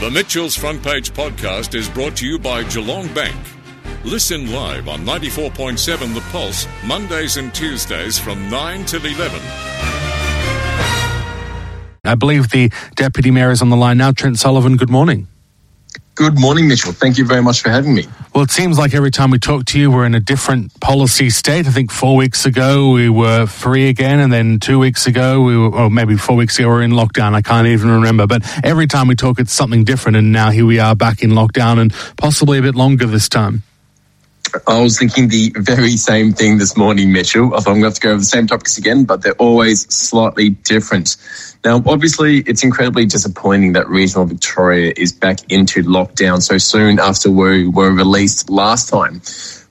The Mitchell's Front Page podcast is brought to you by Geelong Bank. Listen live on 94.7 The Pulse, Mondays and Tuesdays from 9 till 11. I believe the Deputy Mayor is on the line now. Trent Sullivan, good morning. Good morning, Mitchell. Thank you very much for having me. Well, it seems like every time we talk to you, we're in a different policy state. I think four weeks ago we were free again, and then two weeks ago we were, or maybe four weeks ago we were in lockdown. I can't even remember. But every time we talk, it's something different, and now here we are back in lockdown, and possibly a bit longer this time. I was thinking the very same thing this morning, Mitchell. I'm going to have to go over the same topics again, but they're always slightly different. Now, obviously, it's incredibly disappointing that regional Victoria is back into lockdown so soon after we were released last time.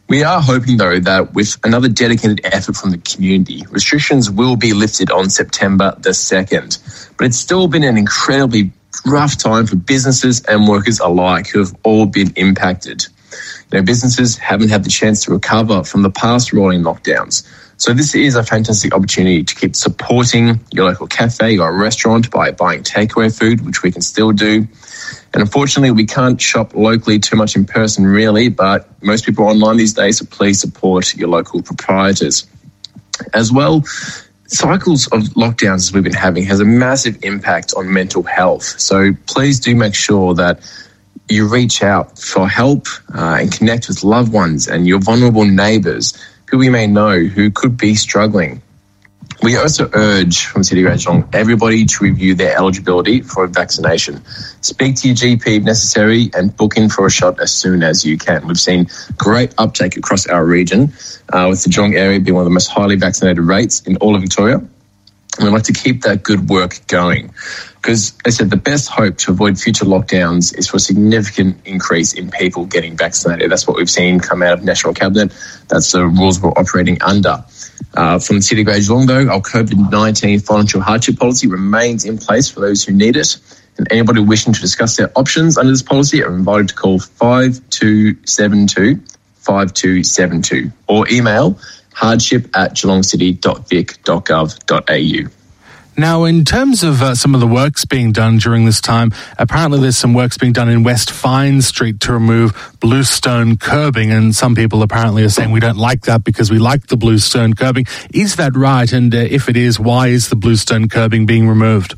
We are hoping, though, that with another dedicated effort from the community, restrictions will be lifted on September the 2nd. But it's still been an incredibly rough time for businesses and workers alike who have all been impacted. You know, businesses haven't had the chance to recover from the past rolling lockdowns. So this is a fantastic opportunity to keep supporting your local cafe or restaurant by buying takeaway food, which we can still do. And unfortunately, we can't shop locally too much in person, really, but most people are online these days, so please support your local proprietors. As well, cycles of lockdowns we've been having has a massive impact on mental health. So please do make sure that you reach out for help uh, and connect with loved ones and your vulnerable neighbours who we may know who could be struggling. We also urge from City Geelong everybody to review their eligibility for a vaccination. Speak to your GP if necessary and book in for a shot as soon as you can. We've seen great uptake across our region, uh, with the Geelong area being one of the most highly vaccinated rates in all of Victoria. We'd like to keep that good work going. Because, I said, the best hope to avoid future lockdowns is for a significant increase in people getting vaccinated. That's what we've seen come out of National Cabinet. That's the rules we're operating under. Uh, from the City of Greater Geelong, though, our COVID 19 financial hardship policy remains in place for those who need it. And anybody wishing to discuss their options under this policy are invited to call 5272 5272 or email hardship at geelongcity.vic.gov.au. Now, in terms of uh, some of the works being done during this time, apparently there's some works being done in West Fyans Street to remove bluestone curbing, and some people apparently are saying we don't like that because we like the bluestone curbing. Is that right? And uh, if it is, why is the bluestone curbing being removed?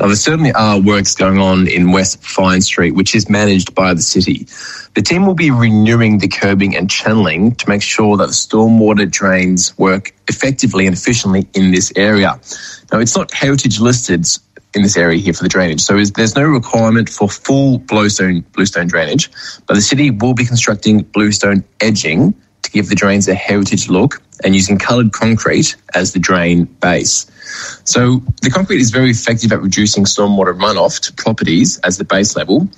Now, there certainly are works going on in West Fyans Street, which is managed by the city. The team will be renewing the curbing and channeling to make sure that the stormwater drains work effectively and efficiently in this area. Now, it's not heritage listed in this area here for the drainage, so there's no requirement for full bluestone, bluestone drainage, but the city will be constructing bluestone edging to give the drains a heritage look and using coloured concrete as the drain base. So the concrete is very effective at reducing stormwater runoff to properties as the base level,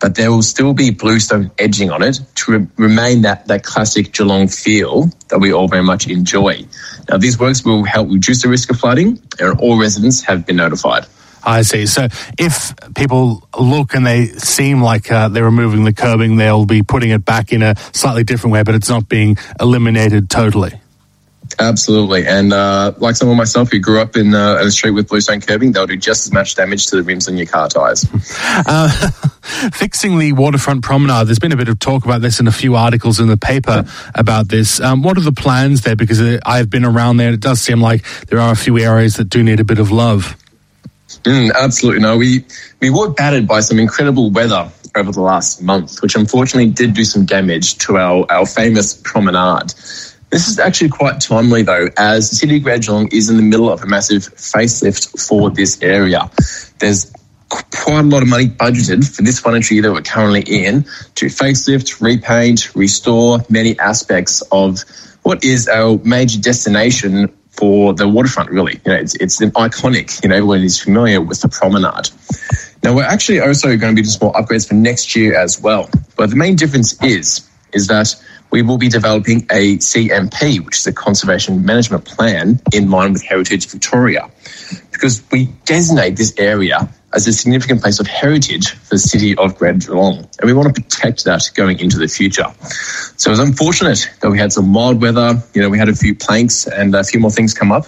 but there will still be bluestone edging on it to re- remain that, that classic Geelong feel that we all very much enjoy. Now, these works will help reduce the risk of flooding, and all residents have been notified. I see. So if people look and they seem like uh, they're removing the curbing, they'll be putting it back in a slightly different way, but it's not being eliminated totally. Absolutely. And uh, like someone myself who grew up in uh, a street with bluestone curbing, they'll do just as much damage to the rims on your car tyres. Uh, fixing the waterfront promenade, there's been a bit of talk about this in a few articles in the paper about this. Um, what are the plans there? Because uh, I've been around there. It does seem like there are a few areas that do need a bit of love. Mm, absolutely. No, we, we were battered by some incredible weather over the last month, which unfortunately did do some damage to our, our famous promenade. This is actually quite timely, though, as the City of is in the middle of a massive facelift for this area. There's quite a lot of money budgeted for this financial year that we're currently in to facelift, repaint, restore many aspects of what is our major destination for the waterfront, really. You know, it's, it's an iconic, you know, everyone is familiar with the promenade. Now, we're actually also going to be doing some more upgrades for next year as well. But the main difference is, is that we will be developing a CMP, which is a conservation management plan in line with Heritage Victoria, because we designate this area as a significant place of heritage for the city of Greater Geelong, and we want to protect that going into the future. So it was unfortunate that we had some mild weather. You know, we had a few planks and a few more things come up.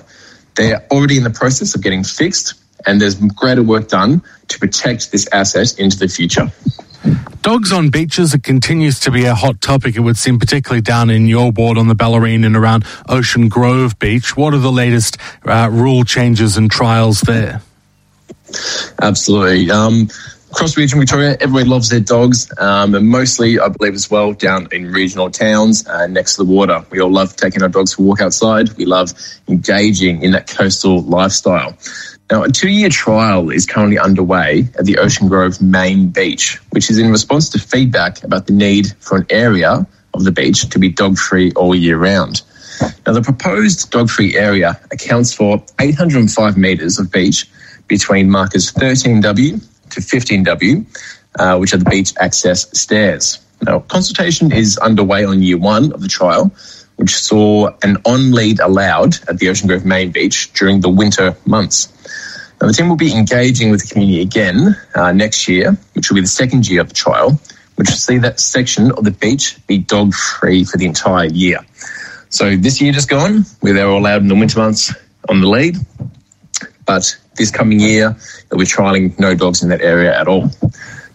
They're already in the process of getting fixed, and there's greater work done to protect this asset into the future. Dogs on beaches, it continues to be a hot topic, it would seem, particularly down in your ward on the Bellarine and around Ocean Grove Beach. What are the latest uh, rule changes and trials there? Absolutely. Um, across region Victoria, everybody loves their dogs, um, and mostly, I believe, as well, down in regional towns uh, next to the water. We all love taking our dogs for a walk outside. We love engaging in that coastal lifestyle. Now, a two year trial is currently underway at the Ocean Grove main beach, which is in response to feedback about the need for an area of the beach to be dog free all year round. Now, the proposed dog free area accounts for 805 metres of beach between markers 13W to 15W, uh, which are the beach access stairs. Now, consultation is underway on year one of the trial, which saw an on lead allowed at the Ocean Grove main beach during the winter months. Now, the team will be engaging with the community again uh, next year, which will be the second year of the trial, which will see that section of the beach be dog free for the entire year. So this year just gone, where they were allowed in the winter months on the lead, but this coming year they'll be trialling no dogs in that area at all.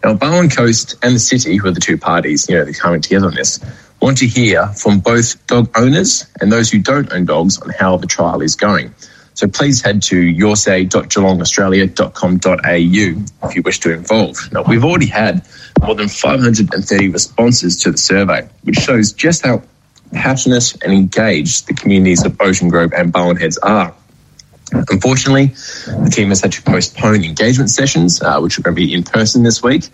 Now, Barwon Coast and the city, who are the two parties, you know, they're coming together on this, want to hear from both dog owners and those who don't own dogs on how the trial is going. So please head to yoursay.geelongaustralia.com.au if you wish to involve. Now, we've already had more than 530 responses to the survey, which shows just how passionate and engaged the communities of Ocean Grove and Barwon Heads are. Unfortunately, the team has had to postpone engagement sessions, uh, which are going to be in person this week.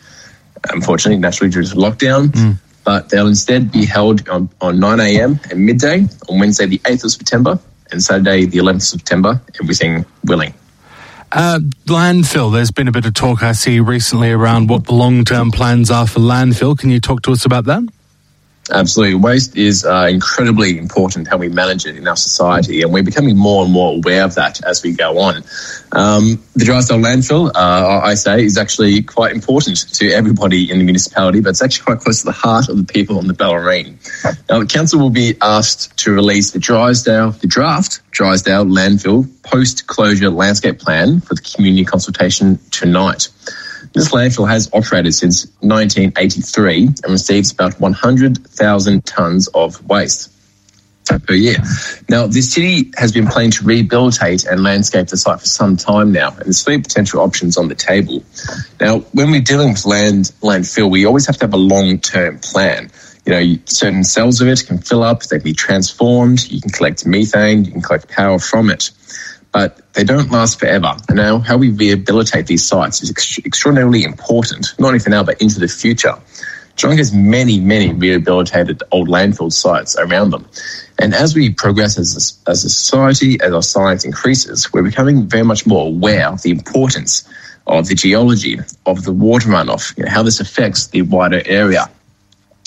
Unfortunately, naturally due to lockdown. Mm. But they'll instead be held on, on 9 a.m. and midday on Wednesday, the 8th of September, and Saturday, the 11th of September, everything willing. Uh, landfill, there's been a bit of talk I see recently around what the long term plans are for landfill. Can you talk to us about that? Absolutely. Waste is uh, incredibly important how we manage it in our society, and we're becoming more and more aware of that as we go on. Um, the Drysdale landfill, uh, I say, is actually quite important to everybody in the municipality, but it's actually quite close to the heart of the people on the Bellarine. Now, the council will be asked to release the Drysdale, the draft Drysdale landfill post closure landscape plan for the community consultation tonight. This landfill has operated since 1983 and receives about 100,000 tonnes of waste per year. Now, the city has been planning to rehabilitate and landscape the site for some time now, and there's three potential options on the table. Now, when we're dealing with land landfill, we always have to have a long-term plan. You know, certain cells of it can fill up, they can be transformed, you can collect methane, you can collect power from it but they don't last forever. And now, how we rehabilitate these sites is ex- extraordinarily important, not only for now, but into the future. Geelong has many, many rehabilitated old landfill sites around them. And as we progress as a, as a society, as our science increases, we're becoming very much more aware of the importance of the geology, of the water runoff, you know, how this affects the wider area.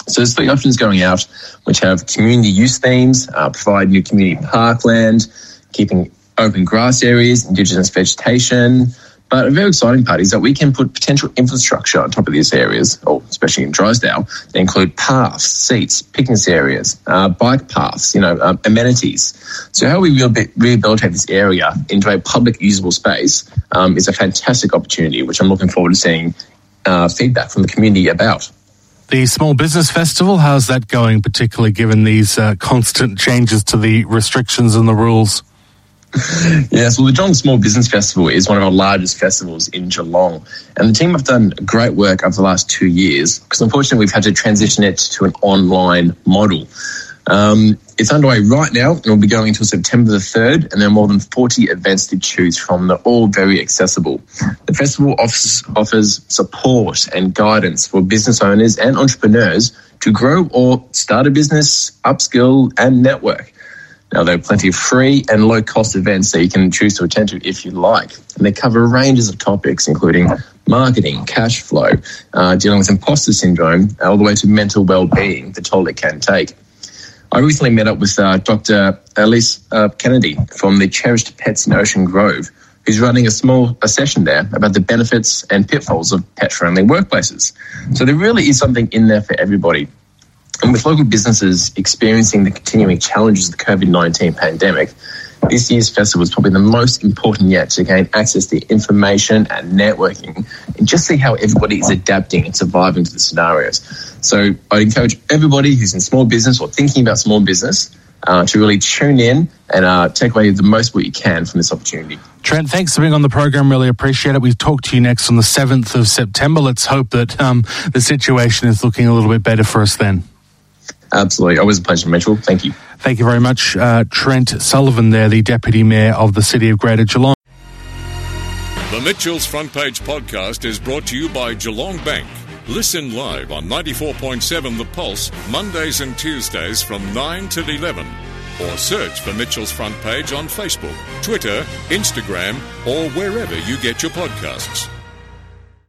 So there's three options going out, which have community use themes, uh, provide new community parkland, keeping open grass areas, indigenous vegetation. But a very exciting part is that we can put potential infrastructure on top of these areas, or especially in Drysdale. They include paths, seats, picnic areas, uh, bike paths, you know, um, amenities. So how we rehabilitate this area into a public usable space um, is a fantastic opportunity, which I'm looking forward to seeing uh, feedback from the community about. The Small Business Festival, how's that going, particularly given these uh, constant changes to the restrictions and the rules? yes, well, the Geelong Small Business Festival is one of our largest festivals in Geelong. And the team have done great work over the last two years because unfortunately we've had to transition it to an online model. Um, it's underway right now and will be going until September the 3rd, and there are more than 40 events to choose from. They're all very accessible. The festival offers, offers support and guidance for business owners and entrepreneurs to grow or start a business, upskill, and network. Now, there are plenty of free and low cost events that you can choose to attend to if you like. And they cover ranges of topics, including marketing, cash flow, uh, dealing with imposter syndrome, all the way to mental well being, the toll it can take. I recently met up with uh, Dr. Elise uh, Kennedy from the Cherished Pets in Ocean Grove, who's running a small a session there about the benefits and pitfalls of pet friendly workplaces. So there really is something in there for everybody. And with local businesses experiencing the continuing challenges of the COVID 19 pandemic, this year's festival is probably the most important yet to gain access to information and networking and just see how everybody is adapting and surviving to the scenarios. So I'd encourage everybody who's in small business or thinking about small business uh, to really tune in and uh, take away the most what you can from this opportunity. Trent, thanks for being on the program. Really appreciate it. We talk to you next on the 7th of September. Let's hope that um, the situation is looking a little bit better for us then. Absolutely. Always a pleasure, Mitchell. Thank you. Thank you very much, uh, Trent Sullivan, there, the Deputy Mayor of the City of Greater Geelong. The Mitchell's Front Page podcast is brought to you by Geelong Bank. Listen live on 94.7 The Pulse, Mondays and Tuesdays from 9 till 11. Or search for Mitchell's Front Page on Facebook, Twitter, Instagram, or wherever you get your podcasts.